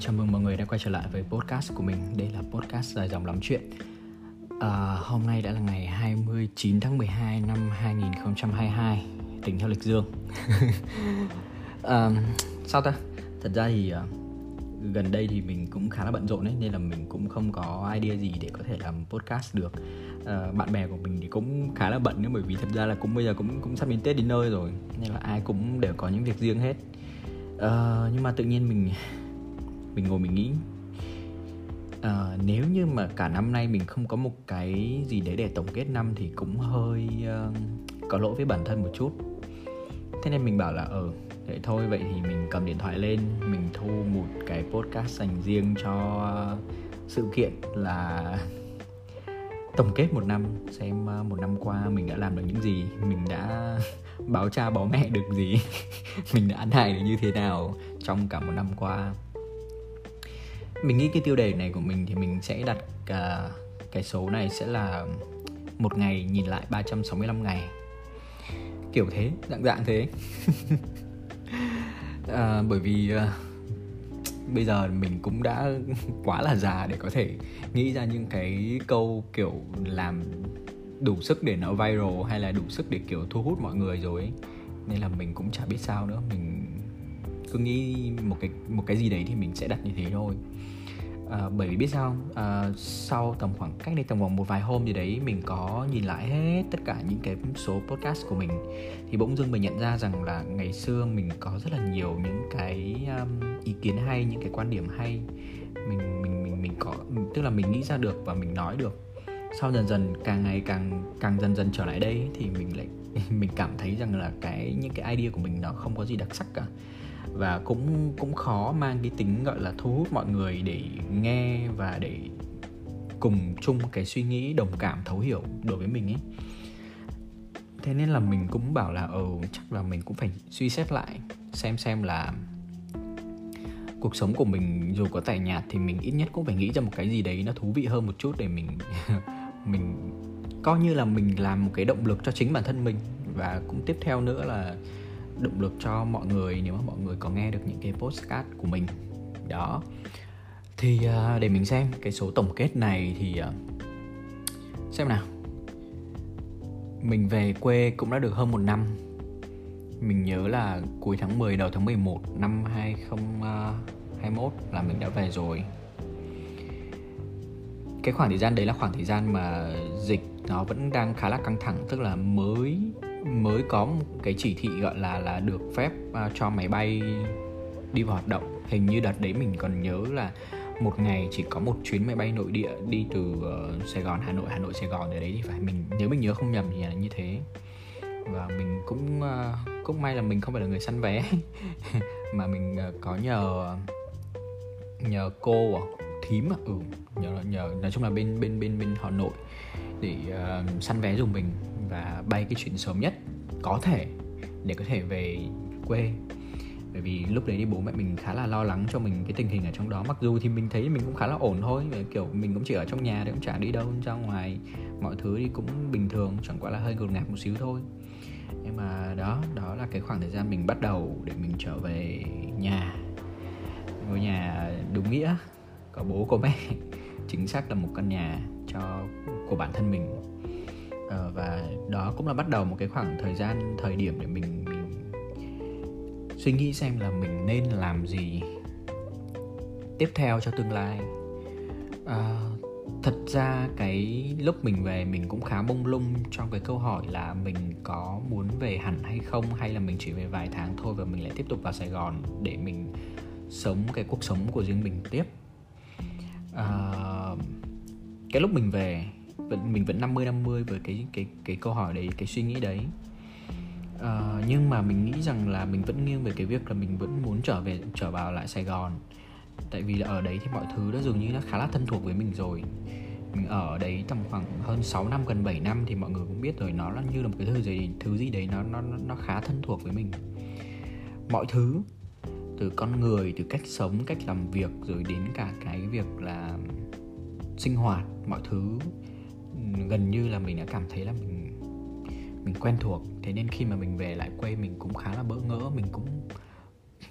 chào mừng mọi người đã quay trở lại với podcast của mình. Đây là podcast dài dòng lắm chuyện. À, Hôm nay đã là ngày 29 tháng 12 năm 2022 Tính theo lịch dương. À, Sao ta? Thật ra thì uh, gần đây thì mình cũng khá là bận rộn ấy Nên là mình cũng không có idea gì để có thể làm podcast được. À, Bạn bè của mình thì cũng khá là bận nữa Bởi vì thật ra là cũng bây giờ cũng cũng sắp đến Tết đến nơi rồi Nên là ai cũng đều có những việc riêng hết. Uh, Nhưng mà tự nhiên mình mình ngồi mình nghĩ. Uh, nếu như mà cả năm nay mình không có một cái gì đấy để tổng kết năm thì cũng hơi uh, có lỗi với bản thân một chút. Thế nên mình bảo là ờ vậy thôi vậy thì mình cầm điện thoại lên mình thu một cái podcast dành riêng cho sự kiện là tổng kết một năm xem ờ, một năm qua mình đã làm được những gì mình đã báo cha báo mẹ được gì mình đã ăn hại được như thế nào trong cả một năm qua mình nghĩ cái tiêu đề này của mình thì mình sẽ đặt uh, cái số này sẽ là một ngày nhìn lại 365 ngày. Kiểu thế dạng dạng thế. À, bởi vì à, bây giờ mình cũng đã quá là già để có thể nghĩ ra những cái câu kiểu làm đủ sức để nó viral hay là đủ sức để kiểu thu hút mọi người rồi ấy. nên là mình cũng chả biết sao nữa. Mình cứ nghĩ một cái một cái gì đấy thì mình sẽ đặt như thế thôi. À, bởi vì biết sao à, sau tầm khoảng cách đây tầm khoảng một vài hôm gì đấy mình có nhìn lại hết tất cả những cái số podcast của mình thì bỗng dưng mình nhận ra rằng là ngày xưa mình có rất là nhiều những cái um, ý kiến hay những cái quan điểm hay. Mình mình mình mình có tức là mình nghĩ ra được và mình nói được. Sau dần dần càng ngày càng càng dần dần trở lại đây thì mình lại mình cảm thấy rằng là cái những cái idea của mình nó không có gì đặc sắc cả và cũng cũng khó mang cái tính, gọi là, thu hút mọi người để nghe và để cùng chung cái suy nghĩ, đồng cảm, thấu hiểu đối với mình ấy. Thế nên là mình cũng bảo là ừ chắc là mình cũng phải suy xét lại, xem xem là cuộc sống của mình dù có tẻ nhạt thì mình ít nhất cũng phải nghĩ ra một cái gì đấy nó thú vị hơn một chút để mình mình coi như là mình làm một cái động lực cho chính bản thân mình. Và cũng tiếp theo nữa là động lực cho mọi người nếu mà mọi người có nghe được những cái postcard của mình. Đó. Thì uh, để mình xem cái số tổng kết này thì uh, xem nào. Mình về quê cũng đã được hơn một năm. Mình nhớ là cuối tháng 10 đầu tháng 11 năm 2021 à, là mình đã về rồi. Cái khoảng thời gian đấy là khoảng thời gian mà dịch nó vẫn đang khá là căng thẳng tức là mới mới có một cái chỉ thị gọi là là được phép uh, cho máy bay đi vào hoạt động. Hình như đợt đấy mình còn nhớ là một ngày chỉ có một chuyến máy bay nội địa đi từ uh, Sài Gòn Hà Nội Hà Nội Sài Gòn để đấy thì phải. Mình nếu mình nhớ không nhầm thì là như thế. Và mình cũng uh, cũng may là mình không phải là người săn vé. Mà mình uh, có nhờ nhờ cô à, thím à ừ nhờ nhờ nói chung là bên bên bên bên Hà Nội để uh, săn vé dùng mình và bay cái chuyện sớm nhất có thể để có thể về quê. Bởi vì lúc đấy thì bố mẹ mình khá là lo lắng cho mình cái tình hình ở trong đó. Mặc dù thì mình thấy mình cũng khá là ổn thôi kiểu mình cũng chỉ ở trong nhà thì cũng chả đi đâu, ra ngoài. Mọi thứ thì cũng bình thường, chẳng qua là hơi ngột ngạt một xíu thôi. Nhưng mà đó đó là cái khoảng thời gian mình bắt đầu để mình trở về nhà. Ngôi nhà đúng nghĩa có bố, có mẹ. Chính xác là một căn nhà cho, của bản thân mình uh, và đó cũng là bắt đầu một cái khoảng thời gian thời điểm để mình, mình suy nghĩ xem là mình nên làm gì tiếp theo cho tương lai. Uh, thật ra cái lúc mình về mình cũng khá bông lung trong cái câu hỏi là mình có muốn về hẳn hay không hay là mình chỉ về vài tháng thôi và mình lại tiếp tục vào Sài Gòn để mình sống cái cuộc sống của riêng mình tiếp. Uh, cái lúc mình về vẫn mình vẫn 50 50 với cái cái cái câu hỏi đấy cái suy nghĩ đấy. Uh, nhưng mà mình nghĩ rằng là mình vẫn nghiêng về cái việc là mình vẫn muốn trở về trở vào lại Sài Gòn. Tại vì là ở đấy thì mọi thứ đã dường như nó khá là thân thuộc với mình rồi. Mình ở đấy tầm khoảng hơn 6 năm gần 7 năm thì mọi người cũng biết rồi nó là như là một cái thứ gì thứ gì đấy nó nó nó khá thân thuộc với mình. Mọi thứ từ con người từ cách sống cách làm việc rồi đến cả cái việc là sinh hoạt mọi thứ gần như là mình đã cảm thấy là mình mình quen thuộc. Thế nên khi mà mình về lại quê mình cũng khá là bỡ ngỡ. Mình cũng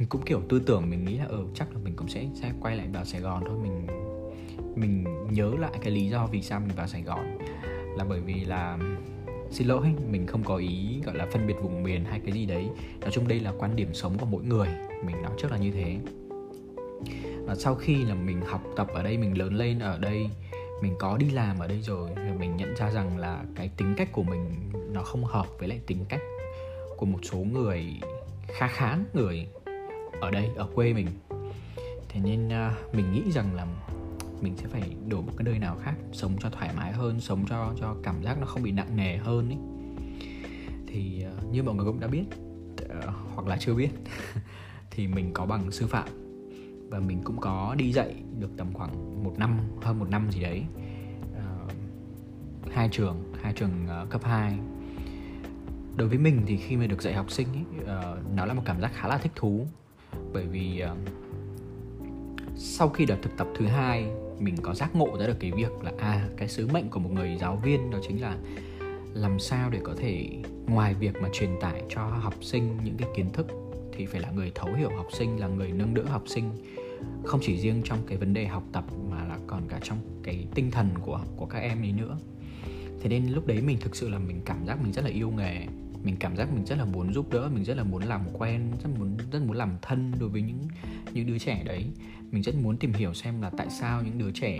cũng kiểu tư tưởng, mình nghĩ là ừ chắc là mình cũng sẽ sẽ quay lại vào Sài Gòn thôi. Mình mình nhớ lại cái lý do vì sao mình vào Sài Gòn là bởi vì là, xin lỗi, mình không có ý, gọi là, phân biệt vùng miền hay cái gì đấy. Nói chung đây là quan điểm sống của mỗi người, mình nói trước là như thế. Và sau khi là mình học tập ở đây, mình lớn lên ở đây mình có đi làm ở đây rồi thì mình nhận ra rằng là cái tính cách của mình nó không hợp với lại tính cách của một số người khá khá người ở đây ở quê mình. Thế nên uh, mình nghĩ rằng là mình sẽ phải đổi một cái nơi nào khác sống cho thoải mái hơn sống cho cho cảm giác nó không bị nặng nề hơn ấy. Thì uh, như mọi người cũng đã biết uh, hoặc là chưa biết thì mình có bằng sư phạm và mình cũng có đi dạy được tầm khoảng một năm hơn một năm gì đấy. Uh, hai trường hai trường uh, cấp 2 đối với mình thì khi mà được dạy học sinh ấy, uh, ờ, nó là một cảm giác khá là thích thú. Bởi vì uh, sau khi đợt thực tập thứ hai mình có giác ngộ ra được cái việc là à cái sứ mệnh của một người giáo viên đó chính là làm sao để có thể ngoài việc mà truyền tải cho học sinh những cái kiến thức thì phải là người thấu hiểu học sinh là người nâng đỡ học sinh không chỉ riêng trong cái vấn đề học tập mà là còn cả trong cái tinh thần của của các em ấy nữa. Thế nên lúc đấy mình thực sự là mình cảm giác mình rất là yêu nghề mình cảm giác mình rất là muốn giúp đỡ mình rất là muốn làm quen rất muốn rất muốn làm thân đối với những những đứa trẻ đấy. Mình rất muốn tìm hiểu xem là tại sao những đứa trẻ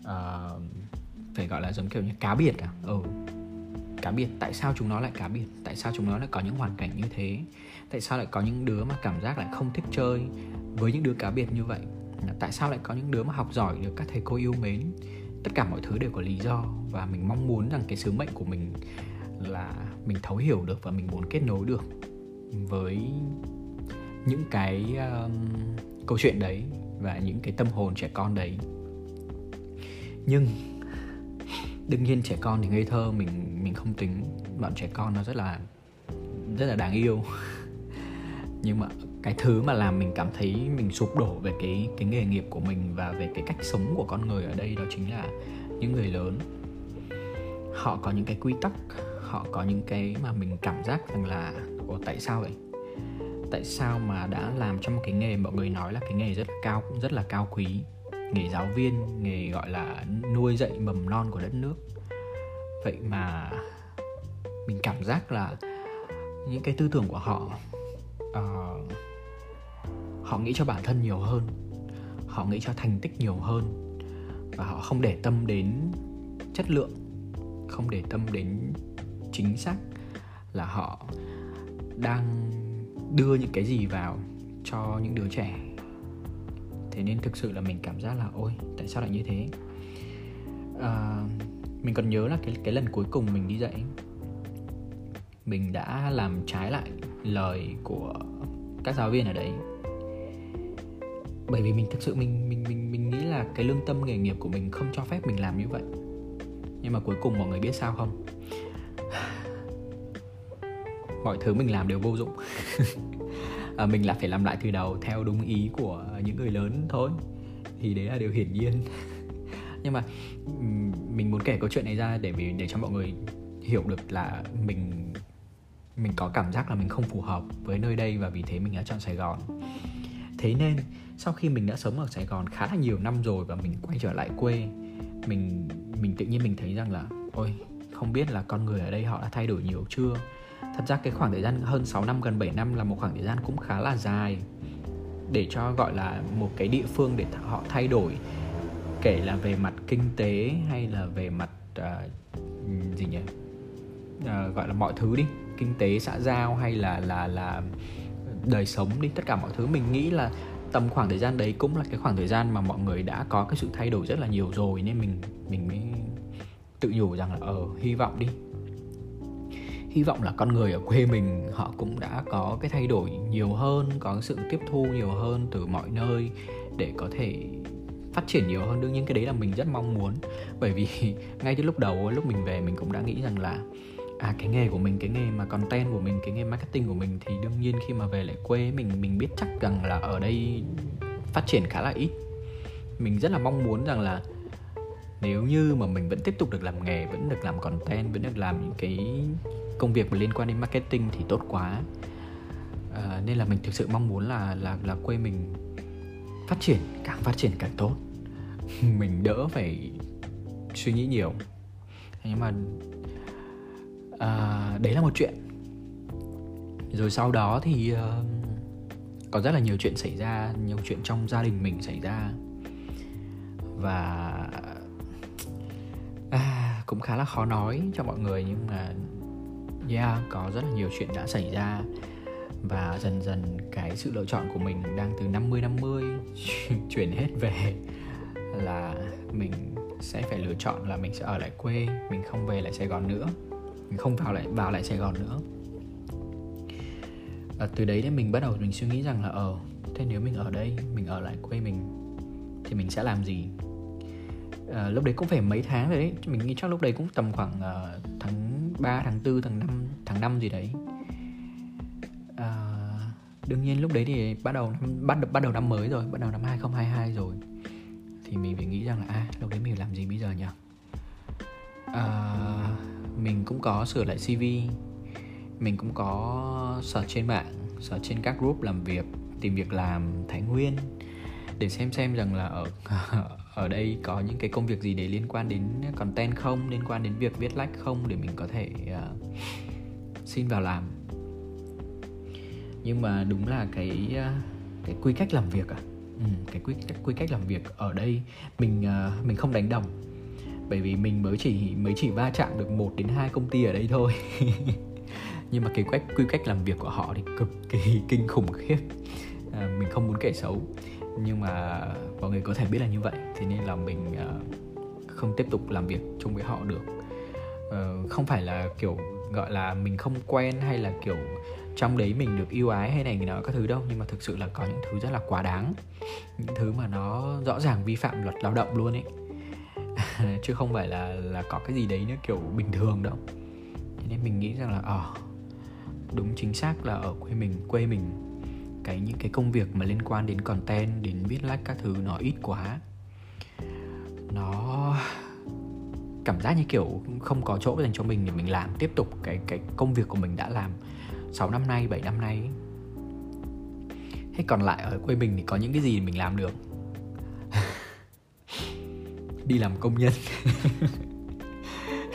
uh, phải gọi là giống kiểu như cá biệt à? Ừ cá biệt. Tại sao chúng nó lại cá biệt? Tại sao chúng nó lại có những hoàn cảnh như thế? Tại sao lại có những đứa mà cảm giác lại không thích chơi với những đứa cá biệt như vậy? Tại sao lại có những đứa mà học giỏi được các thầy cô yêu mến? Tất cả mọi thứ đều có lý do và mình mong muốn rằng cái sứ mệnh của mình là mình thấu hiểu được và mình muốn kết nối được với những cái um, câu chuyện đấy và những cái tâm hồn trẻ con đấy. Nhưng đương nhiên trẻ con thì ngây thơ mình mình không tính. Bọn trẻ con nó rất là rất là đáng yêu. Nhưng mà cái thứ mà làm mình cảm thấy mình sụp đổ về cái cái nghề nghiệp của mình và về cái cách sống của con người ở đây đó chính là những người lớn. Họ có những cái quy tắc họ có những cái mà mình cảm giác rằng là Ồ, tại sao vậy? Tại sao mà đã làm trong một cái nghề mọi người nói là cái nghề rất là cao rất là cao quý? Nghề giáo viên nghề gọi là nuôi dạy mầm non của đất nước. Vậy mà mình cảm giác là những cái tư tưởng của họ uh, họ nghĩ cho bản thân nhiều hơn họ nghĩ cho thành tích nhiều hơn và họ không để tâm đến chất lượng không để tâm đến chính xác là họ đang đưa những cái gì vào cho những đứa trẻ thế nên thực sự là mình cảm giác là ôi tại sao lại như thế? À, mình còn nhớ là cái cái lần cuối cùng mình đi dạy mình đã làm trái lại lời của các giáo viên ở đấy. Bởi vì mình thực sự mình mình mình mình nghĩ là cái lương tâm nghề nghiệp của mình không cho phép mình làm như vậy. Nhưng mà cuối cùng mọi người biết sao không? Mọi thứ mình làm đều vô dụng. à, mình là phải làm lại từ đầu theo đúng ý của những người lớn thôi. Thì đấy là điều hiển nhiên. Nhưng mà mình muốn kể câu chuyện này ra để để cho mọi người hiểu được là mình mình có cảm giác là mình không phù hợp với nơi đây và vì thế mình đã chọn Sài Gòn. Thế nên sau khi mình đã sống ở Sài Gòn khá là nhiều năm rồi và mình quay trở lại quê mình mình tự nhiên mình thấy rằng là ôi không biết là con người ở đây họ đã thay đổi nhiều chưa? Thật ra cái khoảng thời gian hơn 6 năm gần 7 năm là một khoảng thời gian cũng khá là dài. Để cho gọi là một cái địa phương để họ thay đổi kể là về mặt kinh tế hay là về mặt uh, gì nhỉ? Uh, gọi là mọi thứ đi. Kinh tế xã giao hay là là là đời sống đi. Tất cả mọi thứ mình nghĩ là tầm khoảng thời gian đấy cũng là cái khoảng thời gian mà mọi người đã có cái sự thay đổi rất là nhiều rồi. Nên mình mình mới tự nhủ rằng là ờ hy vọng đi hy vọng là con người ở quê mình họ cũng đã có cái thay đổi nhiều hơn, có sự tiếp thu nhiều hơn từ mọi nơi để có thể phát triển nhiều hơn. Đương nhiên cái đấy là mình rất mong muốn. Bởi vì ngay từ lúc đầu, lúc mình về mình cũng đã nghĩ rằng là à cái nghề của mình, cái nghề mà content của mình, cái nghề marketing của mình thì đương nhiên khi mà về lại quê mình mình biết chắc rằng là ở đây phát triển khá là ít. Mình rất là mong muốn rằng là nếu như mà mình vẫn tiếp tục được làm nghề vẫn được làm content vẫn được làm những cái công việc mà liên quan đến marketing thì tốt quá. À, nên là mình thực sự mong muốn là là là quê mình phát triển càng phát triển càng tốt. Mình đỡ phải suy nghĩ nhiều. Nhưng mà à, đấy là một chuyện. Rồi sau đó thì uh, có rất là nhiều chuyện xảy ra nhiều chuyện trong gia đình mình xảy ra. Và cũng khá là khó nói cho mọi người nhưng mà, yeah, có rất là nhiều chuyện đã xảy ra. Và dần dần cái sự lựa chọn của mình đang từ 50 50 chuyển hết về là mình sẽ phải lựa chọn là mình sẽ ở lại quê, mình không về lại Sài Gòn nữa, mình không vào lại vào lại Sài Gòn nữa. Và từ đấy thì mình bắt đầu mình suy nghĩ rằng là ờ thế nếu mình ở đây, mình ở lại quê mình thì mình sẽ làm gì? À, lúc đấy cũng phải mấy tháng rồi đấy. Mình nghĩ chắc lúc đấy cũng tầm khoảng uh, tháng 3, tháng 4, tháng 5, tháng 5 gì đấy. À, đương nhiên lúc đấy thì bắt đầu năm bắt bắt đầu năm mới rồi bắt đầu năm 2022 rồi. Thì mình phải nghĩ rằng là à lúc đấy mình làm gì bây giờ nhỉ? À, mình cũng có sửa lại cv mình cũng có search trên mạng search trên các group làm việc tìm việc làm thái nguyên để xem xem rằng là ở ở đây có những cái công việc gì để liên quan đến content không? Liên quan đến việc viết lách không? Để mình có thể uh, xin vào làm. Nhưng mà đúng là cái uh, cái quy cách làm việc à? Ừ, cái quy cách quy cách làm việc ở đây mình uh, mình không đánh đồng. Bởi vì mình mới chỉ mới chỉ va chạm được một đến hai công ty ở đây thôi. Nhưng mà cái cách quy cách làm việc của họ thì cực kỳ kinh khủng khiếp. À, mình không muốn kể xấu nhưng mà mọi người có thể biết là như vậy. Thế nên là mình ờ, không tiếp tục làm việc chung với họ được. Ờ, không phải là kiểu gọi là mình không quen hay là kiểu trong đấy mình được yêu ái hay này nọ các thứ đâu. Nhưng mà thực sự là có những thứ rất là quá đáng. Những thứ mà nó rõ ràng vi phạm luật lao động luôn ấy. Chứ không phải là là có cái gì đấy nó kiểu bình thường đâu. Thế nên mình nghĩ rằng là ờ à, đúng chính xác là ở quê mình quê mình cái, những cái công việc mà liên quan đến content, đến viết lách các thứ nó ít quá. Nó cảm giác như kiểu không có chỗ dành cho mình để mình làm, tiếp tục cái cái công việc của mình đã làm 6 năm nay 7 năm nay. Thế còn lại ở quê mình thì có những cái gì mình làm được? Đi làm công nhân.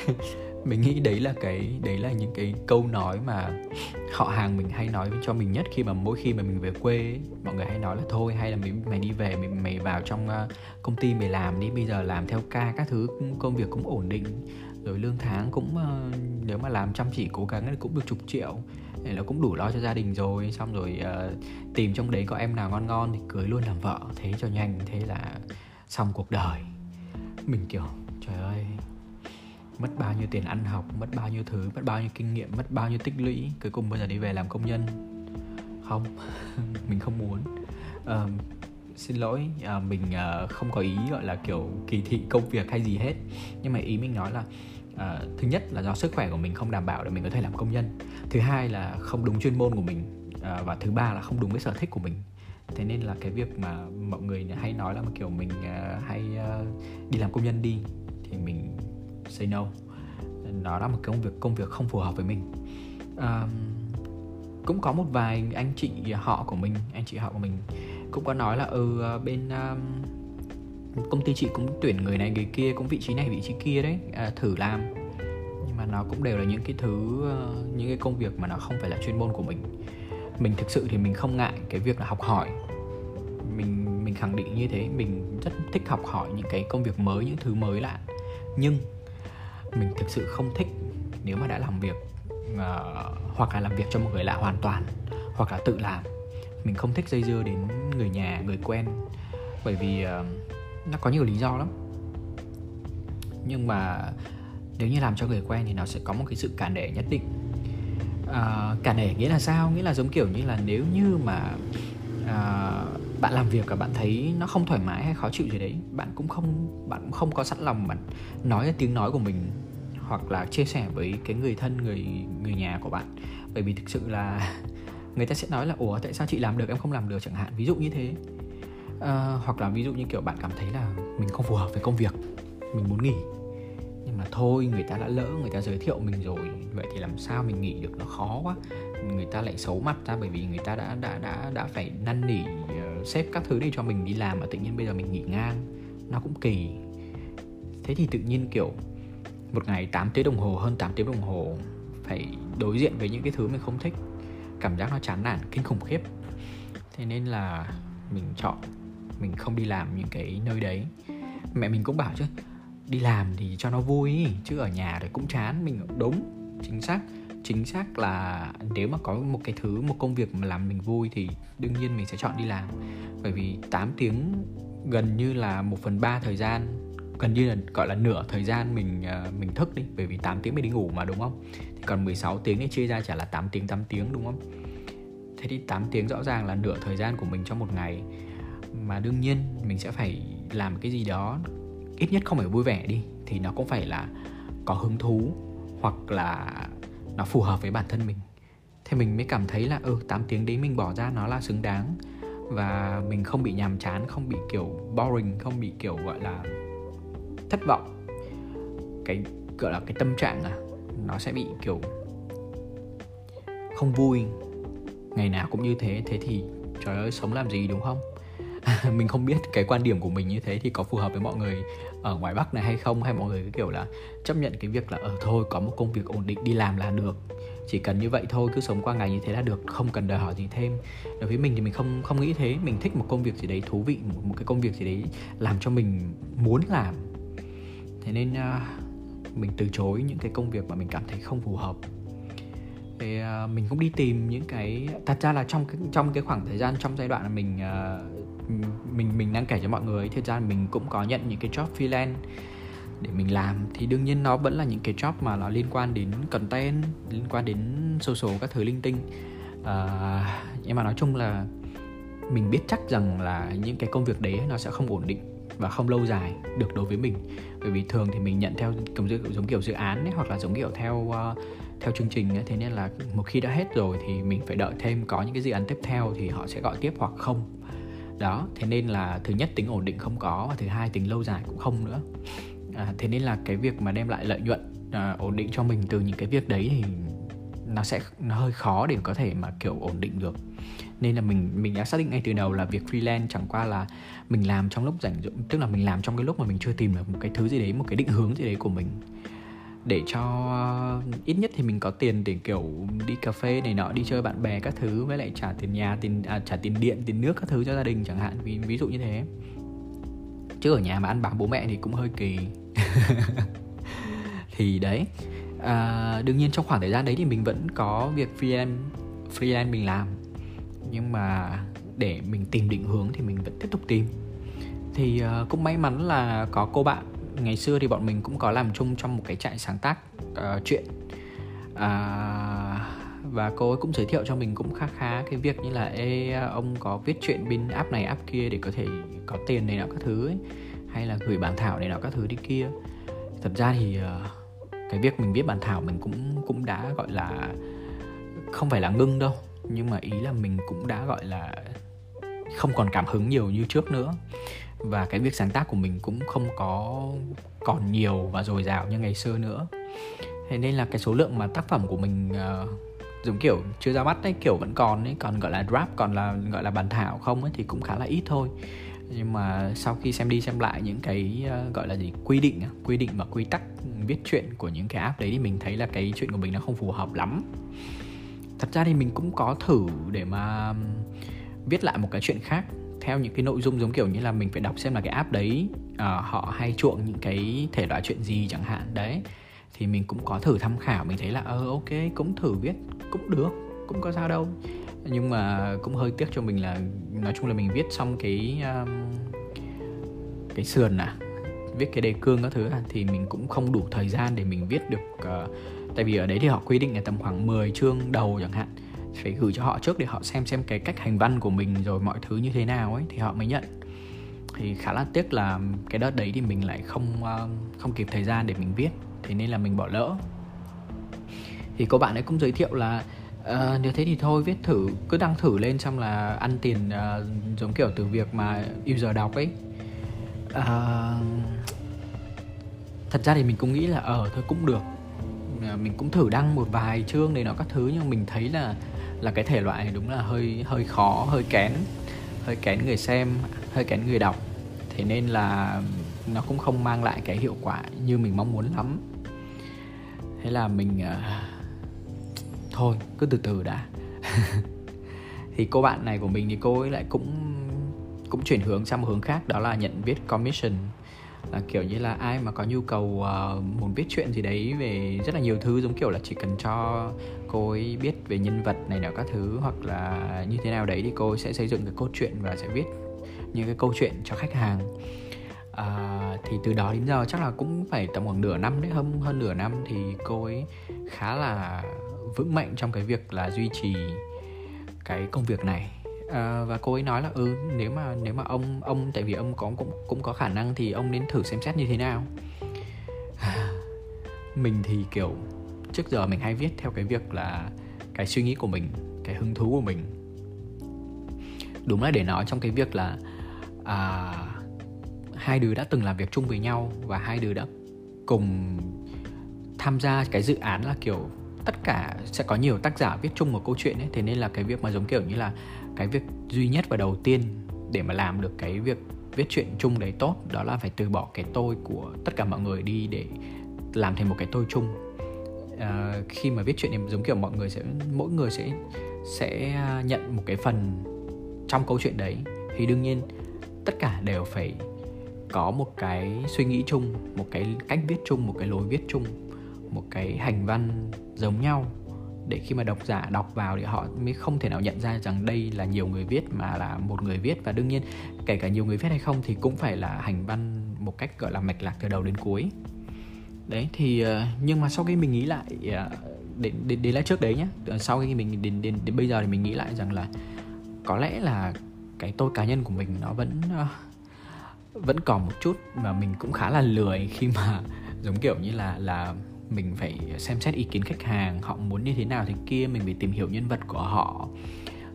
mình nghĩ đấy là cái đấy là những cái câu nói mà họ hàng mình hay nói cho mình nhất khi mà mỗi khi mà mình về quê mọi người hay nói là thôi hay là mày mày đi về mày mày vào trong ờ, công ty mày làm đi bây giờ làm theo ca các thứ công việc cũng ổn định rồi lương tháng cũng ờ, nếu mà làm chăm chỉ cố gắng thì cũng được chục triệu để nó cũng đủ lo cho gia đình rồi. Xong rồi uh, tìm trong đấy có em nào ngon ngon thì cưới luôn làm vợ thế cho nhanh thế là xong cuộc đời. Mình kiểu trời ơi mất bao nhiêu tiền ăn học mất bao nhiêu thứ mất bao nhiêu kinh nghiệm mất bao nhiêu tích lũy cuối cùng bây giờ đi về làm công nhân. Không mình không muốn. Uh, xin lỗi uh, mình uh, không có ý gọi là kiểu kỳ thị công việc hay gì hết. Nhưng mà ý mình nói là uh, thứ nhất là do sức khỏe của mình không đảm bảo để mình có thể làm công nhân. Thứ hai là không đúng chuyên môn của mình uh, và thứ ba là không đúng với sở thích của mình. Thế nên là cái việc mà mọi người hay nói là kiểu mình uh, hay uh, đi làm công nhân đi thì mình say no. Nó là một công việc công việc không phù hợp với mình. Um, cũng có một vài anh chị họ của mình anh chị họ của mình cũng có nói là ừ ờ, bên um, công ty chị cũng tuyển người này người kia cũng vị trí này vị trí kia đấy à, thử làm. Nhưng mà nó cũng đều là những cái thứ uh, những cái công việc mà nó không phải là chuyên môn của mình. Mình thực sự thì mình không ngại cái việc là học hỏi. Mình mình khẳng định như thế mình rất thích học hỏi những cái công việc mới những thứ mới lạ. Nhưng mình thực sự không thích nếu mà đã làm việc uh, hoặc là làm việc cho một người lạ hoàn toàn hoặc là tự làm. Mình không thích dây dưa đến người nhà người quen bởi vì uh, nó có nhiều lý do lắm. Nhưng mà nếu như làm cho người quen thì nó sẽ có một cái sự cản nể nhất định. Uh, cản nể nghĩa là sao? Nghĩa là giống kiểu như là nếu như mà uh, bạn làm việc và bạn thấy nó không thoải mái hay khó chịu gì đấy bạn cũng không bạn cũng không có sẵn lòng bạn nói tiếng nói của mình hoặc là chia sẻ với cái người thân người người nhà của bạn. Bởi vì thực sự là người ta sẽ nói là ủa tại sao chị làm được em không làm được? chẳng hạn ví dụ như thế. À, hoặc là ví dụ như kiểu bạn cảm thấy là mình không phù hợp với công việc mình muốn nghỉ. Nhưng mà thôi người ta đã lỡ người ta giới thiệu mình rồi vậy thì làm sao mình nghỉ được nó khó quá. Người ta lại xấu mặt ra bởi vì người ta đã đã đã đã phải năn nỉ uh, xếp các thứ để cho mình đi làm mà tự nhiên bây giờ mình nghỉ ngang. Nó cũng kỳ. Thế thì tự nhiên kiểu một ngày 8 tiếng đồng hồ, hơn 8 tiếng đồng hồ, phải đối diện với những cái thứ mình không thích. Cảm giác nó chán nản, kinh khủng khiếp. Thế nên là mình chọn, mình không đi làm những cái nơi đấy. Mẹ mình cũng bảo chứ, đi làm thì cho nó vui, chứ ở nhà thì cũng chán. Mình đúng, chính xác. Chính xác là nếu mà có một cái thứ, một công việc mà làm mình vui thì đương nhiên mình sẽ chọn đi làm. Bởi vì 8 tiếng gần như là một phần ba thời gian gần như là gọi là nửa thời gian mình uh, mình thức đi bởi vì 8 tiếng mình đi ngủ mà đúng không? Thì còn 16 tiếng thì chia ra chả là 8 tiếng 8 tiếng đúng không? Thế thì 8 tiếng rõ ràng là nửa thời gian của mình trong một ngày. Mà đương nhiên mình sẽ phải làm cái gì đó ít nhất không phải vui vẻ đi thì nó cũng phải là có hứng thú hoặc là nó phù hợp với bản thân mình. Thì mình mới cảm thấy là ừ 8 tiếng đấy mình bỏ ra nó là xứng đáng. Và mình không bị nhàm chán không bị kiểu boring không bị kiểu gọi là thất vọng. Cái gọi là cái tâm trạng à nó sẽ bị kiểu không vui. Ngày nào cũng như thế thế thì trời ơi sống làm gì đúng không? Mình không biết cái quan điểm của mình như thế thì có phù hợp với mọi người ở ngoài bắc này hay không? Hay mọi người cứ kiểu là chấp nhận cái việc là ở thôi có một công việc ổn định đi làm là được. Chỉ cần như vậy thôi cứ sống qua ngày như thế là được không cần đòi hỏi gì thêm. Đối với mình thì mình không không nghĩ thế. Mình thích một công việc gì đấy thú vị một, một cái công việc gì đấy làm cho mình muốn làm thế nên uh, mình từ chối những cái công việc mà mình cảm thấy không phù hợp. Thì uh, à, mình cũng đi tìm những cái thật ra là trong cái trong cái khoảng thời gian trong giai đoạn là mình uh, mình mình đang kể cho mọi người thời gian mình cũng có nhận những cái job freelance để mình làm. Thì đương nhiên nó vẫn là những cái job mà nó liên quan đến content liên quan đến social các thứ linh tinh. Uh, nhưng mà nói chung là mình biết chắc rằng là những cái công việc đấy nó sẽ không ổn định và không lâu dài được đối với mình. Bởi vì thường thì mình nhận theo giống, kiểu dự án ấy, hoặc là giống kiểu theo uh, theo chương trình ấy. thế nên là một khi đã hết rồi thì mình phải đợi thêm có những cái dự án tiếp theo thì họ sẽ gọi tiếp hoặc không. Đó thế nên là thứ nhất tính ổn định không có và thứ hai tính lâu dài cũng không nữa. À, thế nên là cái việc mà đem lại lợi nhuận à, ổn định cho mình từ những cái việc đấy thì nó sẽ nó hơi khó để có thể mà kiểu ổn định được nên là mình mình đã xác định ngay từ đầu là việc freelance chẳng qua là mình làm trong lúc rảnh rỗi tức là mình làm trong cái lúc mà mình chưa tìm được một cái thứ gì đấy một cái định hướng gì đấy của mình. Để cho ít nhất thì mình có tiền để kiểu đi cà phê này nọ đi chơi bạn bè các thứ với lại trả tiền nhà tiền à, trả tiền điện tiền nước các thứ cho gia đình chẳng hạn ví ví dụ như thế. Chứ ở nhà mà ăn bám bố mẹ thì cũng hơi kỳ. Thì đấy à, đương nhiên trong khoảng thời gian đấy thì mình vẫn có việc freelance freelance mình làm nhưng mà để mình tìm định hướng thì mình vẫn tiếp tục tìm. Thì uh, cũng may mắn là có cô bạn ngày xưa thì bọn mình cũng có làm chung trong một cái trại sáng tác uh, chuyện. Uh, và cô ấy cũng giới thiệu cho mình cũng khá khá cái việc như là ê ông có viết chuyện bên app này app kia để có thể có tiền này nọ các thứ ấy hay là gửi bản thảo này nọ các thứ đi kia. Thật ra thì uh, cái việc mình viết bản thảo mình cũng cũng đã gọi là không phải là ngưng đâu nhưng mà ý là mình cũng đã gọi là không còn cảm hứng nhiều như trước nữa. Và cái việc sáng tác của mình cũng không có còn nhiều và dồi dào như ngày xưa nữa. Thế nên là cái số lượng mà tác phẩm của mình uh, giống kiểu chưa ra mắt ấy kiểu vẫn còn ấy còn gọi là draft còn là gọi là bản thảo không ấy thì cũng khá là ít thôi. Nhưng mà sau khi xem đi xem lại những cái uh, gọi là gì quy định quy định và quy tắc viết chuyện của những cái app đấy thì mình thấy là cái chuyện của mình nó không phù hợp lắm thật ra thì mình cũng có thử để mà viết lại một cái chuyện khác theo những cái nội dung giống kiểu như là mình phải đọc xem là cái app đấy uh, họ hay chuộng những cái thể loại chuyện gì chẳng hạn. Đấy thì mình cũng có thử tham khảo mình thấy là ờ ok cũng thử viết cũng được cũng có sao đâu. Nhưng mà cũng hơi tiếc cho mình là nói chung là mình viết xong cái um, cái sườn à viết cái đề cương các thứ à, thì mình cũng không đủ thời gian để mình viết được uh, tại vì ở đấy thì họ quy định là tầm khoảng 10 chương đầu chẳng hạn. Phải gửi cho họ trước để họ xem xem cái cách hành văn của mình rồi mọi thứ như thế nào ấy thì họ mới nhận. Thì khá là tiếc là cái đợt đấy thì mình lại không ờ, không kịp thời gian để mình viết thế nên là mình bỏ lỡ. Thì cô bạn ấy cũng giới thiệu là uh, nếu thế thì thôi viết thử cứ đăng thử lên xong là ăn tiền uh, giống kiểu từ việc mà user đọc ấy. Uh, thật ra thì mình cũng nghĩ là ờ thôi cũng được. Ờ, mình cũng thử đăng một vài chương này nó các thứ nhưng mình thấy là là cái thể loại này đúng là hơi hơi khó hơi kén hơi kén người xem hơi kén người đọc. Thế nên là nó cũng không mang lại cái hiệu quả như mình mong muốn lắm. Thế là mình uh, thôi cứ từ từ đã. Thì cô bạn này của mình thì cô ấy lại cũng cũng chuyển hướng sang một hướng khác đó là nhận viết commission là kiểu như là ai mà có nhu cầu uh, muốn viết chuyện gì đấy về rất là nhiều thứ giống kiểu là chỉ cần cho cô ấy biết về nhân vật này nọ các thứ hoặc là như thế nào đấy thì cô ấy sẽ xây dựng cái câu chuyện và sẽ viết những cái câu chuyện cho khách hàng. À, thì từ đó đến giờ chắc là cũng phải tầm khoảng nửa năm đấy hơn hơn nửa năm thì cô ấy khá là vững mạnh trong cái việc là duy trì cái công việc này à, và cô ấy nói là ừ nếu mà nếu mà ông ông tại vì ông có cũng cũng có khả năng thì ông nên thử xem xét như thế nào. À, mình thì kiểu trước giờ mình hay viết theo cái việc là cái suy nghĩ của mình cái hứng thú của mình. Đúng là để nói trong cái việc là à, hai đứa đã từng làm việc chung với nhau và hai đứa đã cùng tham gia cái dự án là kiểu tất cả sẽ có nhiều tác giả viết chung một câu chuyện ấy. Thế nên là cái việc mà giống kiểu như là cái việc duy nhất và đầu tiên để mà làm được cái việc viết chuyện chung đấy tốt đó là phải từ bỏ cái tôi của tất cả mọi người đi để làm thành một cái tôi chung. À, khi mà viết chuyện thì giống kiểu mọi người sẽ mỗi người sẽ sẽ à, nhận một cái phần trong câu chuyện đấy. Thì đương nhiên tất cả đều phải có một cái suy nghĩ chung một cái cách viết chung một cái lối viết chung một cái hành văn giống nhau để khi mà độc giả đọc vào thì họ mới không thể nào nhận ra rằng đây là nhiều người viết mà là một người viết. Và đương nhiên kể cả nhiều người viết hay không thì cũng phải là hành văn một cách gọi là mạch lạc từ đầu đến cuối. Đấy thì ờ, nhưng mà sau khi mình nghĩ lại ờ, đến đến, đến lại trước đấy nhá, ờ, sau khi mình đến, đến đến bây giờ thì mình nghĩ lại rằng là có lẽ là cái tôi cá nhân của mình nó vẫn vẫn còn một chút mà mình cũng khá là lười khi mà giống kiểu như là là mình phải xem xét ý kiến khách hàng, họ muốn như thế nào thì kia, mình phải tìm hiểu nhân vật của họ.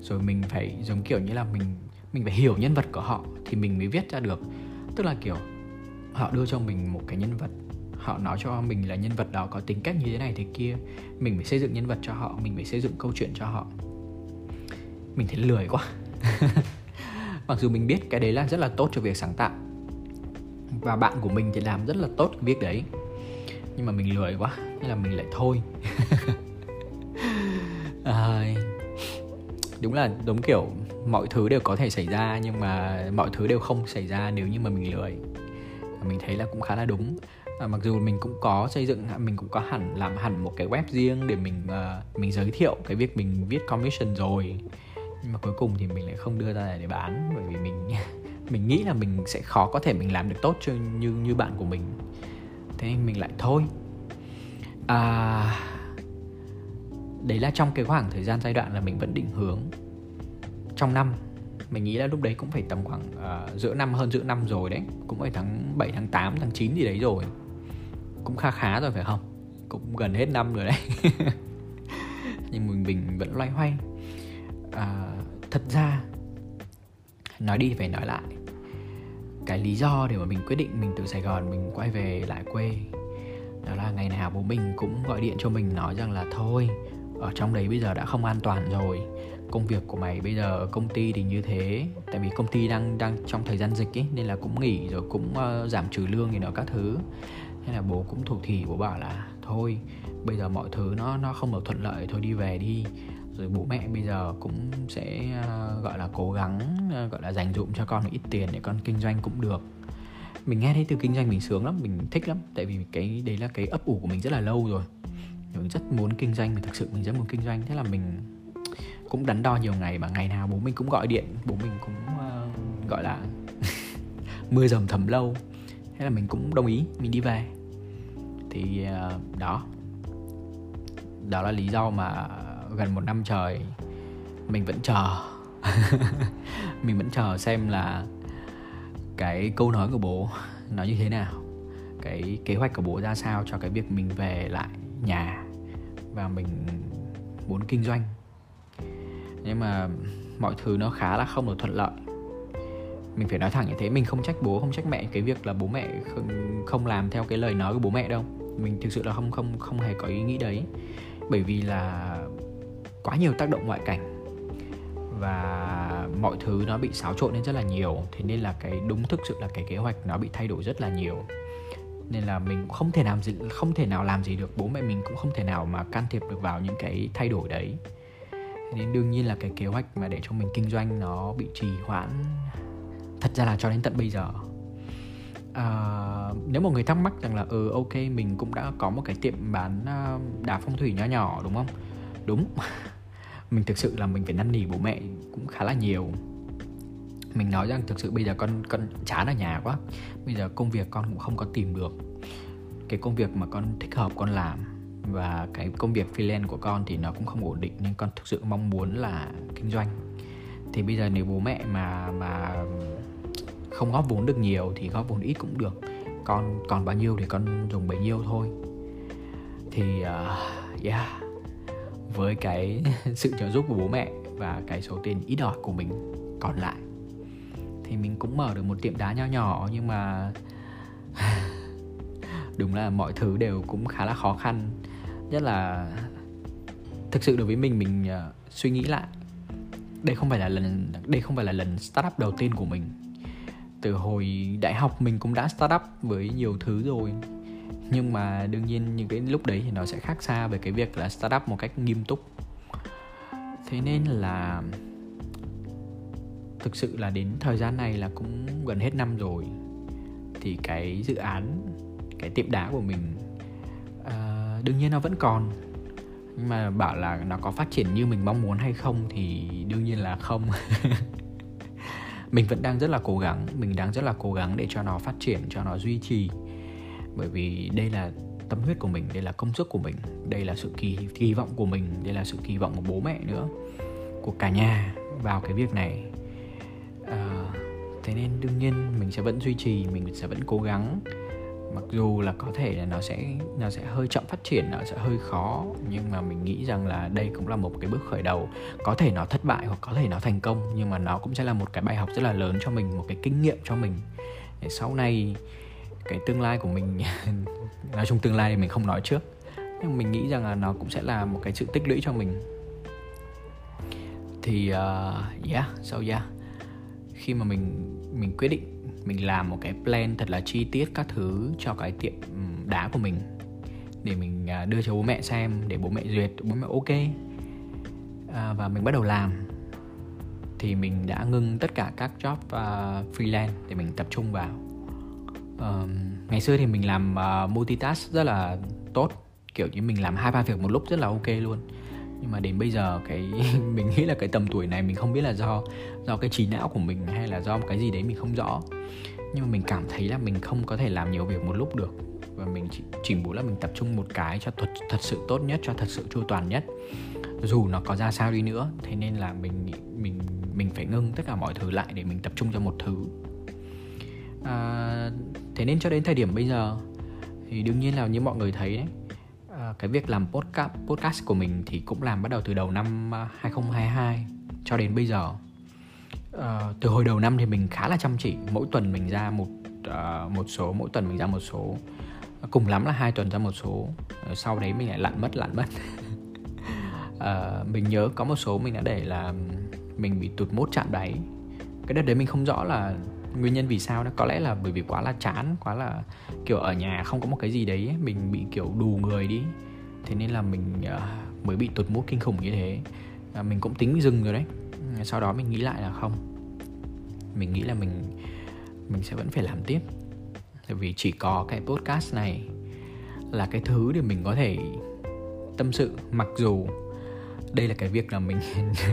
Rồi mình phải giống kiểu như là mình mình phải hiểu nhân vật của họ thì mình mới viết ra được. Tức là kiểu, họ đưa cho mình một cái nhân vật, họ nói cho mình là nhân vật đó có tính cách như thế này thế kia, mình phải xây dựng nhân vật cho họ, mình phải xây dựng câu chuyện cho họ. Mình thấy lười quá. Mặc dù mình biết cái đấy là rất là tốt cho việc sáng tạo. Và bạn của mình thì làm rất là tốt việc đấy nhưng mà mình lười quá nên là mình lại thôi. À, đúng là đúng kiểu mọi thứ đều có thể xảy ra nhưng mà mọi thứ đều không xảy ra nếu như mà mình lười. Mình thấy là cũng khá là đúng. À, mặc dù mình cũng có xây dựng mình cũng có hẳn làm hẳn một cái web riêng để mình uh, mình giới thiệu cái việc mình viết commission rồi. Nhưng mà cuối cùng thì mình lại không đưa ra để bán bởi vì mình mình nghĩ là mình sẽ khó có thể mình làm được tốt cho như như bạn của mình thế mình lại thôi. À đấy là trong cái khoảng thời gian giai đoạn là mình vẫn định hướng. Trong năm mình nghĩ là lúc đấy cũng phải tầm khoảng uh, giữa năm hơn giữa năm rồi đấy. Cũng phải tháng 7 tháng 8 tháng 9 gì đấy rồi. Cũng khá khá rồi phải không? Cũng gần hết năm rồi đấy. Nhưng mình mình vẫn loay hoay. À, thật ra nói đi phải nói lại cái lý do để mà mình quyết định mình từ Sài Gòn mình quay về lại quê. Đó là ngày nào bố mình cũng gọi điện cho mình nói rằng là thôi ở trong đấy bây giờ đã không an toàn rồi. Công việc của mày bây giờ công ty thì như thế. Tại vì công ty đang đang trong thời gian dịch ấy nên là cũng nghỉ rồi cũng uh, giảm trừ lương gì nó các thứ. Thế là bố cũng thủ thỉ bố bảo là thôi bây giờ mọi thứ nó nó không được thuận lợi thôi đi về đi rồi bố mẹ bây giờ cũng sẽ à, gọi là cố gắng à, gọi là dành dụm cho con một ít tiền để con kinh doanh cũng được. Mình nghe thấy từ kinh doanh mình sướng lắm mình thích lắm. Tại vì cái đấy là cái ấp ủ của mình rất là lâu rồi. Mình rất muốn kinh doanh mình thực sự mình rất muốn kinh doanh. Thế là mình cũng đắn đo nhiều ngày mà ngày nào bố mình cũng gọi điện bố mình cũng uh, gọi là mưa dầm thấm lâu. Thế là mình cũng đồng ý mình đi về. Thì uh, đó. Đó là lý do mà gần một năm trời mình vẫn chờ. Mình vẫn chờ xem là cái câu nói của bố nó như thế nào cái kế hoạch của bố ra sao cho cái việc mình về lại nhà và mình muốn kinh doanh. Nhưng mà mọi thứ nó khá là không được thuận lợi. Mình phải nói thẳng như thế mình không trách bố không trách mẹ cái việc là bố mẹ không, không làm theo cái lời nói của bố mẹ đâu. Mình thực sự là không không không hề có ý nghĩ đấy. Bởi vì là quá nhiều tác động ngoại cảnh. Và mọi thứ nó bị xáo trộn lên rất là nhiều. Thế nên là cái đúng thực sự là cái kế hoạch nó bị thay đổi rất là nhiều. Nên là mình không thể làm gì không thể nào làm gì được. Bố mẹ mình cũng không thể nào mà can thiệp được vào những cái thay đổi đấy. Nên đương nhiên là cái kế hoạch mà để cho mình kinh doanh nó bị trì hoãn. Thật ra là cho đến tận bây giờ. À, nếu một người thắc mắc rằng là ừ ok mình cũng đã có một cái tiệm bán à, đá phong thủy nhỏ nhỏ đúng không? Đúng. Mình thực sự là mình phải năn nỉ bố mẹ cũng khá là nhiều. Mình nói rằng thực sự bây giờ con con chán ở nhà quá. Bây giờ công việc con cũng không có tìm được. Cái công việc mà con thích hợp con làm và cái công việc freelance của con thì nó cũng không ổn định nên con thực sự mong muốn là kinh doanh. Thì bây giờ nếu bố mẹ mà mà không góp vốn được nhiều thì góp vốn ít cũng được. Con còn bao nhiêu thì con dùng bấy nhiêu thôi. Thì uh, yeah với cái sự trợ giúp của bố mẹ và cái số tiền ít ỏi của mình còn lại. Thì mình cũng mở được một tiệm đá nho nhỏ nhưng mà đúng là mọi thứ đều cũng khá là khó khăn. Nhất là thực sự đối với mình mình uh, suy nghĩ lại đây không phải là lần đây không phải là lần startup đầu tiên của mình. Từ hồi đại học mình cũng đã startup với nhiều thứ rồi nhưng mà đương nhiên những cái lúc đấy thì nó sẽ khác xa về cái việc là startup một cách nghiêm túc. Thế nên là thực sự là đến thời gian này là cũng gần hết năm rồi. Thì cái dự án cái tiệm đá của mình uh, đương nhiên nó vẫn còn. Nhưng mà bảo là nó có phát triển như mình mong muốn hay không thì đương nhiên là không. Mình vẫn đang rất là cố gắng mình đang rất là cố gắng để cho nó phát triển cho nó duy trì bởi vì đây là tâm huyết của mình đây là công sức của mình đây là sự kỳ kỳ vọng của mình đây là sự kỳ vọng của bố mẹ nữa của cả nhà vào cái việc này. À, thế nên đương nhiên mình sẽ vẫn duy trì mình sẽ vẫn cố gắng. Mặc dù là có thể là nó sẽ nó sẽ hơi chậm phát triển nó sẽ hơi khó nhưng mà mình nghĩ rằng là đây cũng là một cái bước khởi đầu. Có thể nó thất bại hoặc có thể nó thành công nhưng mà nó cũng sẽ là một cái bài học rất là lớn cho mình một cái kinh nghiệm cho mình. Để sau này cái tương lai của mình nói chung tương lai thì mình không nói trước. Nhưng mình nghĩ rằng là nó cũng sẽ là một cái sự tích lũy cho mình. Thì uh, yeah so yeah. Khi mà mình mình quyết định mình làm một cái plan thật là chi tiết các thứ cho cái tiệm đá của mình để mình ờ, đưa cho bố mẹ xem để bố mẹ duyệt bố mẹ ok à, và mình bắt đầu làm thì mình đã ngưng tất cả các job uh, freelance để mình tập trung vào uh, ngày xưa thì mình làm uh, multitask rất là tốt. Kiểu như mình làm hai ba việc một lúc rất là ok luôn. Nhưng mà đến bây giờ cái mình nghĩ là cái tầm tuổi này mình không biết là do do cái trí não của mình hay là do một cái gì đấy mình không rõ. Nhưng mà mình cảm thấy là mình không có thể làm nhiều việc một lúc được. Và mình chỉ, chỉ muốn là mình tập trung một cái cho thật thật sự tốt nhất cho thật sự chu toàn nhất. Dù nó có ra sao đi nữa thế nên là mình mình mình phải ngưng tất cả mọi thứ lại để mình tập trung cho một thứ. À, thế nên cho đến thời điểm bây giờ thì đương nhiên là như mọi người thấy đấy à, cái việc làm podcast podcast của mình thì cũng làm bắt đầu từ đầu năm à, 2022 cho đến bây giờ. À, từ hồi đầu năm thì mình khá là chăm chỉ mỗi tuần mình ra một uh, một số mỗi tuần mình ra một số cùng lắm là hai tuần ra một số. Sau đấy mình lại lặn mất lặn mất. Uh, mình nhớ có một số mình đã để là mình bị tụt mốt chạm đáy. Cái đợt đấy mình không rõ là nguyên nhân vì sao đó? Có lẽ là bởi vì quá là chán quá là kiểu ở nhà không có một cái gì đấy mình bị kiểu đù người đi. Thế nên là mình uh, mới bị tụt mút kinh khủng như thế. Uh, mình cũng tính dừng rồi đấy. Ừ, sau đó mình nghĩ lại là không. Mình nghĩ là mình mình sẽ vẫn phải làm tiếp. Tại vì chỉ có cái podcast này là cái thứ để mình có thể tâm sự. Mặc dù đây là cái việc là mình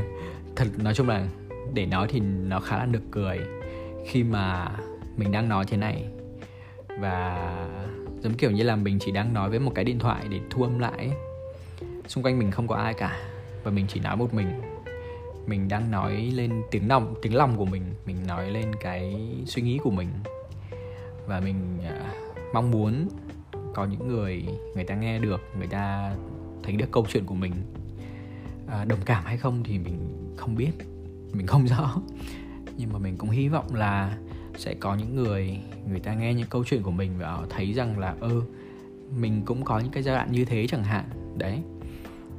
thật nói chung là để nói thì nó khá là nực cười khi mà mình đang nói thế này. Và giống kiểu như là mình chỉ đang nói với một cái điện thoại để thu âm lại xung quanh mình không có ai cả và mình chỉ nói một mình. Mình đang nói lên tiếng lòng tiếng lòng của mình mình nói lên cái suy nghĩ của mình. Và mình uh, mong muốn có những người người ta nghe được người ta thấy được câu chuyện của mình. Uh, đồng cảm hay không thì mình không biết mình không rõ nhưng mà mình cũng hy vọng là sẽ có những người người ta nghe những câu chuyện của mình và thấy rằng là ơ ừ, mình cũng có những cái giai đoạn như thế chẳng hạn. Đấy.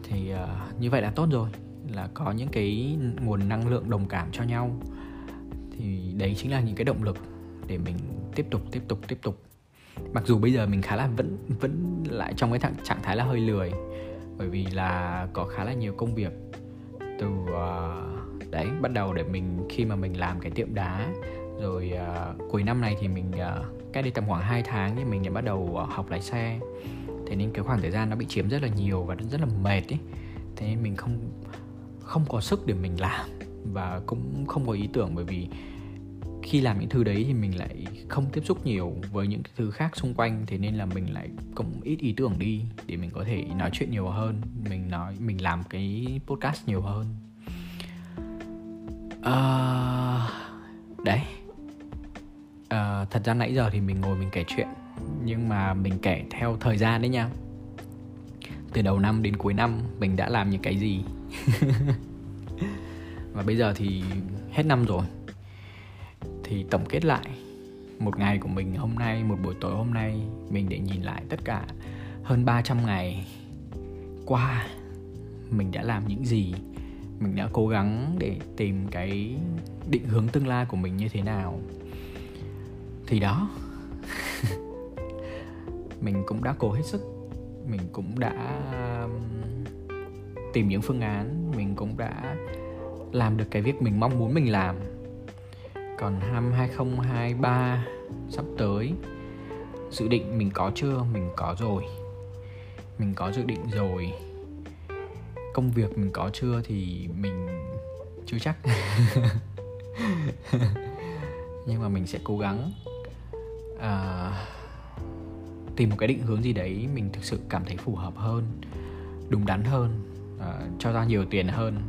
Thì uh, như vậy là tốt rồi là có những cái nguồn năng lượng đồng cảm cho nhau. Thì đấy chính là những cái động lực để mình tiếp tục tiếp tục tiếp tục. Mặc dù bây giờ mình khá là vẫn vẫn lại trong cái trạng thái là hơi lười bởi vì là có khá là nhiều công việc từ uh, đấy bắt đầu để mình khi mà mình làm cái tiệm đá rồi uh, cuối năm này thì mình uh, cách đi tầm khoảng 2 tháng thì mình đã bắt đầu uh, học lái xe. Thế nên cái khoảng thời gian nó bị chiếm rất là nhiều và rất là mệt ấy. Thế nên mình không không có sức để mình làm và cũng không có ý tưởng bởi vì khi làm những thứ đấy thì mình lại không tiếp xúc nhiều với những thứ khác xung quanh thế nên là mình lại cũng ít ý tưởng đi để mình có thể nói chuyện nhiều hơn mình nói mình làm cái podcast nhiều hơn. À, đấy. À, thật ra nãy giờ thì mình ngồi mình kể chuyện nhưng mà mình kể theo thời gian đấy nha. Từ đầu năm đến cuối năm mình đã làm những cái gì? Và bây giờ thì hết năm rồi thì tổng kết lại một ngày của mình hôm nay, một buổi tối hôm nay, mình để nhìn lại tất cả hơn 300 ngày qua, mình đã làm những gì, mình đã cố gắng để tìm cái định hướng tương lai của mình như thế nào. Thì đó, mình cũng đã cố hết sức, mình cũng đã tìm những phương án, mình cũng đã làm được cái việc mình mong muốn mình làm còn năm 2023 sắp tới dự định mình có chưa? Mình có rồi. Mình có dự định rồi. Công việc mình có chưa thì mình chưa chắc. Nhưng mà mình sẽ cố gắng à, tìm một cái định hướng gì đấy mình thực sự cảm thấy phù hợp hơn đúng đắn hơn à, cho ra nhiều tiền hơn.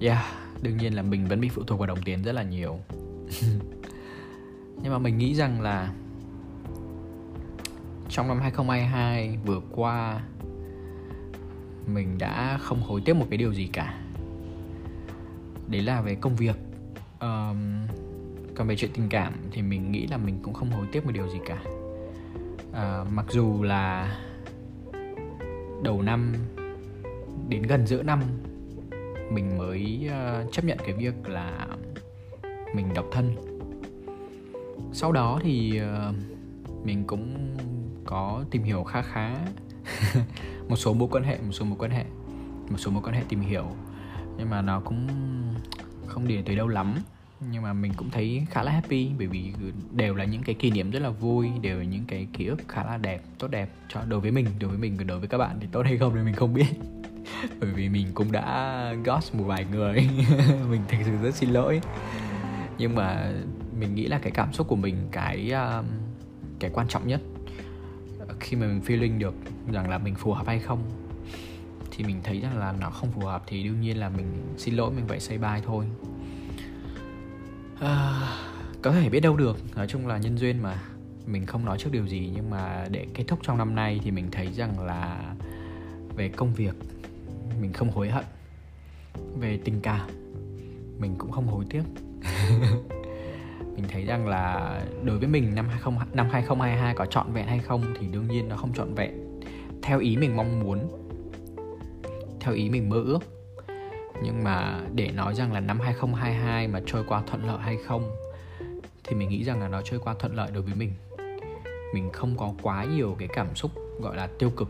Yeah đương nhiên là mình vẫn bị phụ thuộc vào đồng tiền rất là nhiều. Nhưng mà mình nghĩ rằng là trong năm 2022 vừa qua mình đã không hối tiếc một cái điều gì cả. Đấy là về công việc. Um, còn về chuyện tình cảm thì mình nghĩ là mình cũng không hối tiếc một điều gì cả. Uh, mặc dù là đầu năm đến gần giữa năm mình mới ờ, chấp nhận cái việc là mình độc thân. Sau đó thì ờ, mình cũng có tìm hiểu khá khá một số mối quan hệ, một số mối quan hệ, một số mối quan hệ tìm hiểu. Nhưng mà nó cũng không để tới đâu lắm. Nhưng mà mình cũng thấy khá là happy, bởi vì đều là những cái kỷ niệm rất là vui, đều là những cái ký ức khá là đẹp, tốt đẹp cho, đối với mình, đối với mình đối với các bạn thì tốt hay không thì mình không biết. bởi vì mình cũng đã ghost một vài người. Mình thực sự rất xin lỗi. Nhưng mà mình nghĩ là cái cảm xúc của mình cái um, cái quan trọng nhất khi mà mình feeling được rằng là mình phù hợp hay không thì mình thấy rằng là nó không phù hợp thì đương nhiên là mình xin lỗi mình phải say bye thôi. À, có thể biết đâu được. Nói chung là nhân duyên mà. Mình không nói trước điều gì nhưng mà để kết thúc trong năm nay thì mình thấy rằng là về công việc mình không hối hận về tình cảm, mình cũng không hối tiếc. Mình thấy rằng là đối với mình năm 20 năm 2022 có trọn vẹn hay không thì đương nhiên nó không trọn vẹn. Theo ý mình mong muốn, theo ý mình mơ ước. Nhưng mà để nói rằng là năm 2022 mà trôi qua thuận lợi hay không thì mình nghĩ rằng là nó trôi qua thuận lợi đối với mình. Mình không có quá nhiều cái cảm xúc gọi là tiêu cực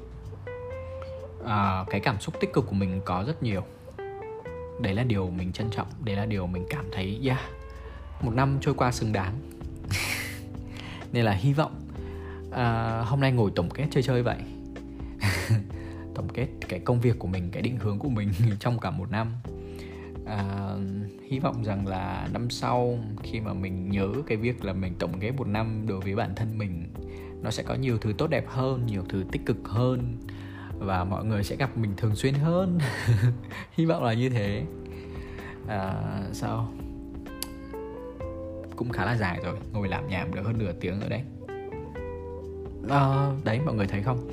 à, cái cảm xúc tích cực của mình có rất nhiều. Đấy là điều mình trân trọng đấy là điều mình cảm thấy yeah một năm trôi qua xứng đáng. Nên là hy vọng à, hôm nay ngồi tổng kết chơi chơi vậy. Tổng kết cái công việc của mình cái định hướng của mình trong cả một năm. À, hy vọng rằng là năm sau khi mà mình nhớ cái việc là mình tổng kết một năm đối với bản thân mình nó sẽ có nhiều thứ tốt đẹp hơn nhiều thứ tích cực hơn và mọi người sẽ gặp mình thường xuyên hơn. Hy vọng là như thế. À, sao? Cũng khá là dài rồi ngồi làm nhảm được hơn nửa tiếng rồi đấy. À, đấy mọi người thấy không?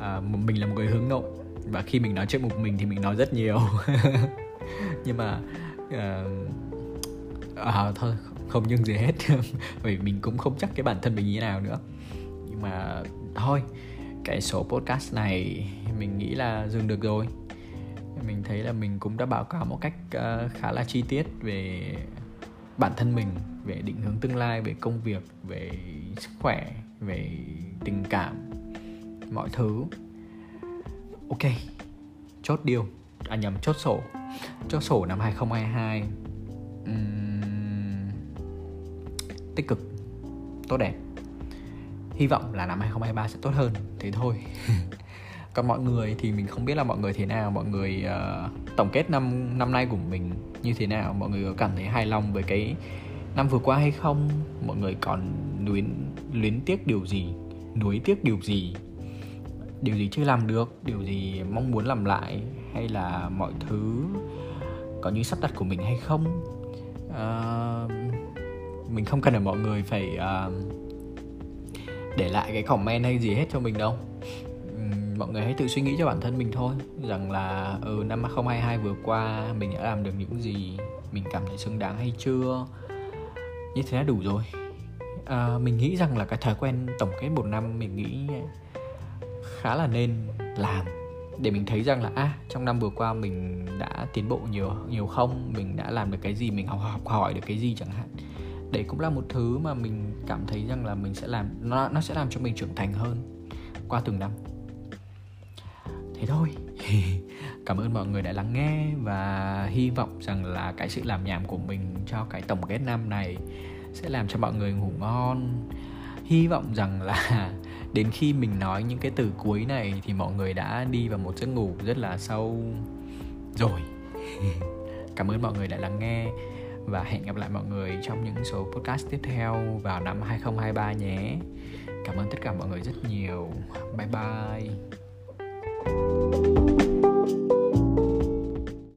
À, mình là một người hướng nội và khi mình nói chuyện một mình thì mình nói rất nhiều. Nhưng mà uh, à, thôi không nhưng gì hết. Vì mình cũng không chắc cái bản thân mình như thế nào nữa. Nhưng mà thôi cái số podcast này mình nghĩ là dừng được rồi. Mình thấy là mình cũng đã báo cáo một cách uh, khá là chi tiết về bản thân mình về định hướng tương lai về công việc về sức khỏe về tình cảm mọi thứ. Ok chốt điều à nhầm chốt sổ. Chốt sổ năm 2022 uhm, tích cực tốt đẹp. Hy vọng là năm 2023 sẽ tốt hơn thế thôi. còn mọi người thì mình không biết là mọi người thế nào mọi người uh, tổng kết năm năm nay của mình như thế nào mọi người có cảm thấy hài lòng với cái năm vừa qua hay không mọi người còn luyến luyến tiếc điều gì nuối tiếc điều gì điều gì chưa làm được điều gì mong muốn làm lại hay là mọi thứ có như sắp đặt của mình hay không? Uh, mình không cần là mọi người phải uh, để lại cái comment hay gì hết cho mình đâu mọi người hãy tự suy nghĩ cho bản thân mình thôi rằng là ừ năm 2022 vừa qua mình đã làm được những gì mình cảm thấy xứng đáng hay chưa? Như thế là đủ rồi. À, mình nghĩ rằng là cái thói quen tổng kết một năm mình nghĩ khá là nên làm để mình thấy rằng là à trong năm vừa qua mình đã tiến bộ nhiều nhiều không? Mình đã làm được cái gì? Mình học học hỏi được cái gì chẳng hạn? Đấy cũng là một thứ mà mình cảm thấy rằng là mình sẽ làm nó nó sẽ làm cho mình trưởng thành hơn qua từng năm thế thôi cảm ơn mọi người đã lắng nghe và hy vọng rằng là cái sự làm nhảm của mình cho cái tổng kết năm này sẽ làm cho mọi người ngủ ngon hy vọng rằng là đến khi mình nói những cái từ cuối này thì mọi người đã đi vào một giấc ngủ rất là sâu rồi cảm ơn mọi người đã lắng nghe và hẹn gặp lại mọi người trong những số podcast tiếp theo vào năm 2023 nhé. Cảm ơn tất cả mọi người rất nhiều. Bye bye. Thank you.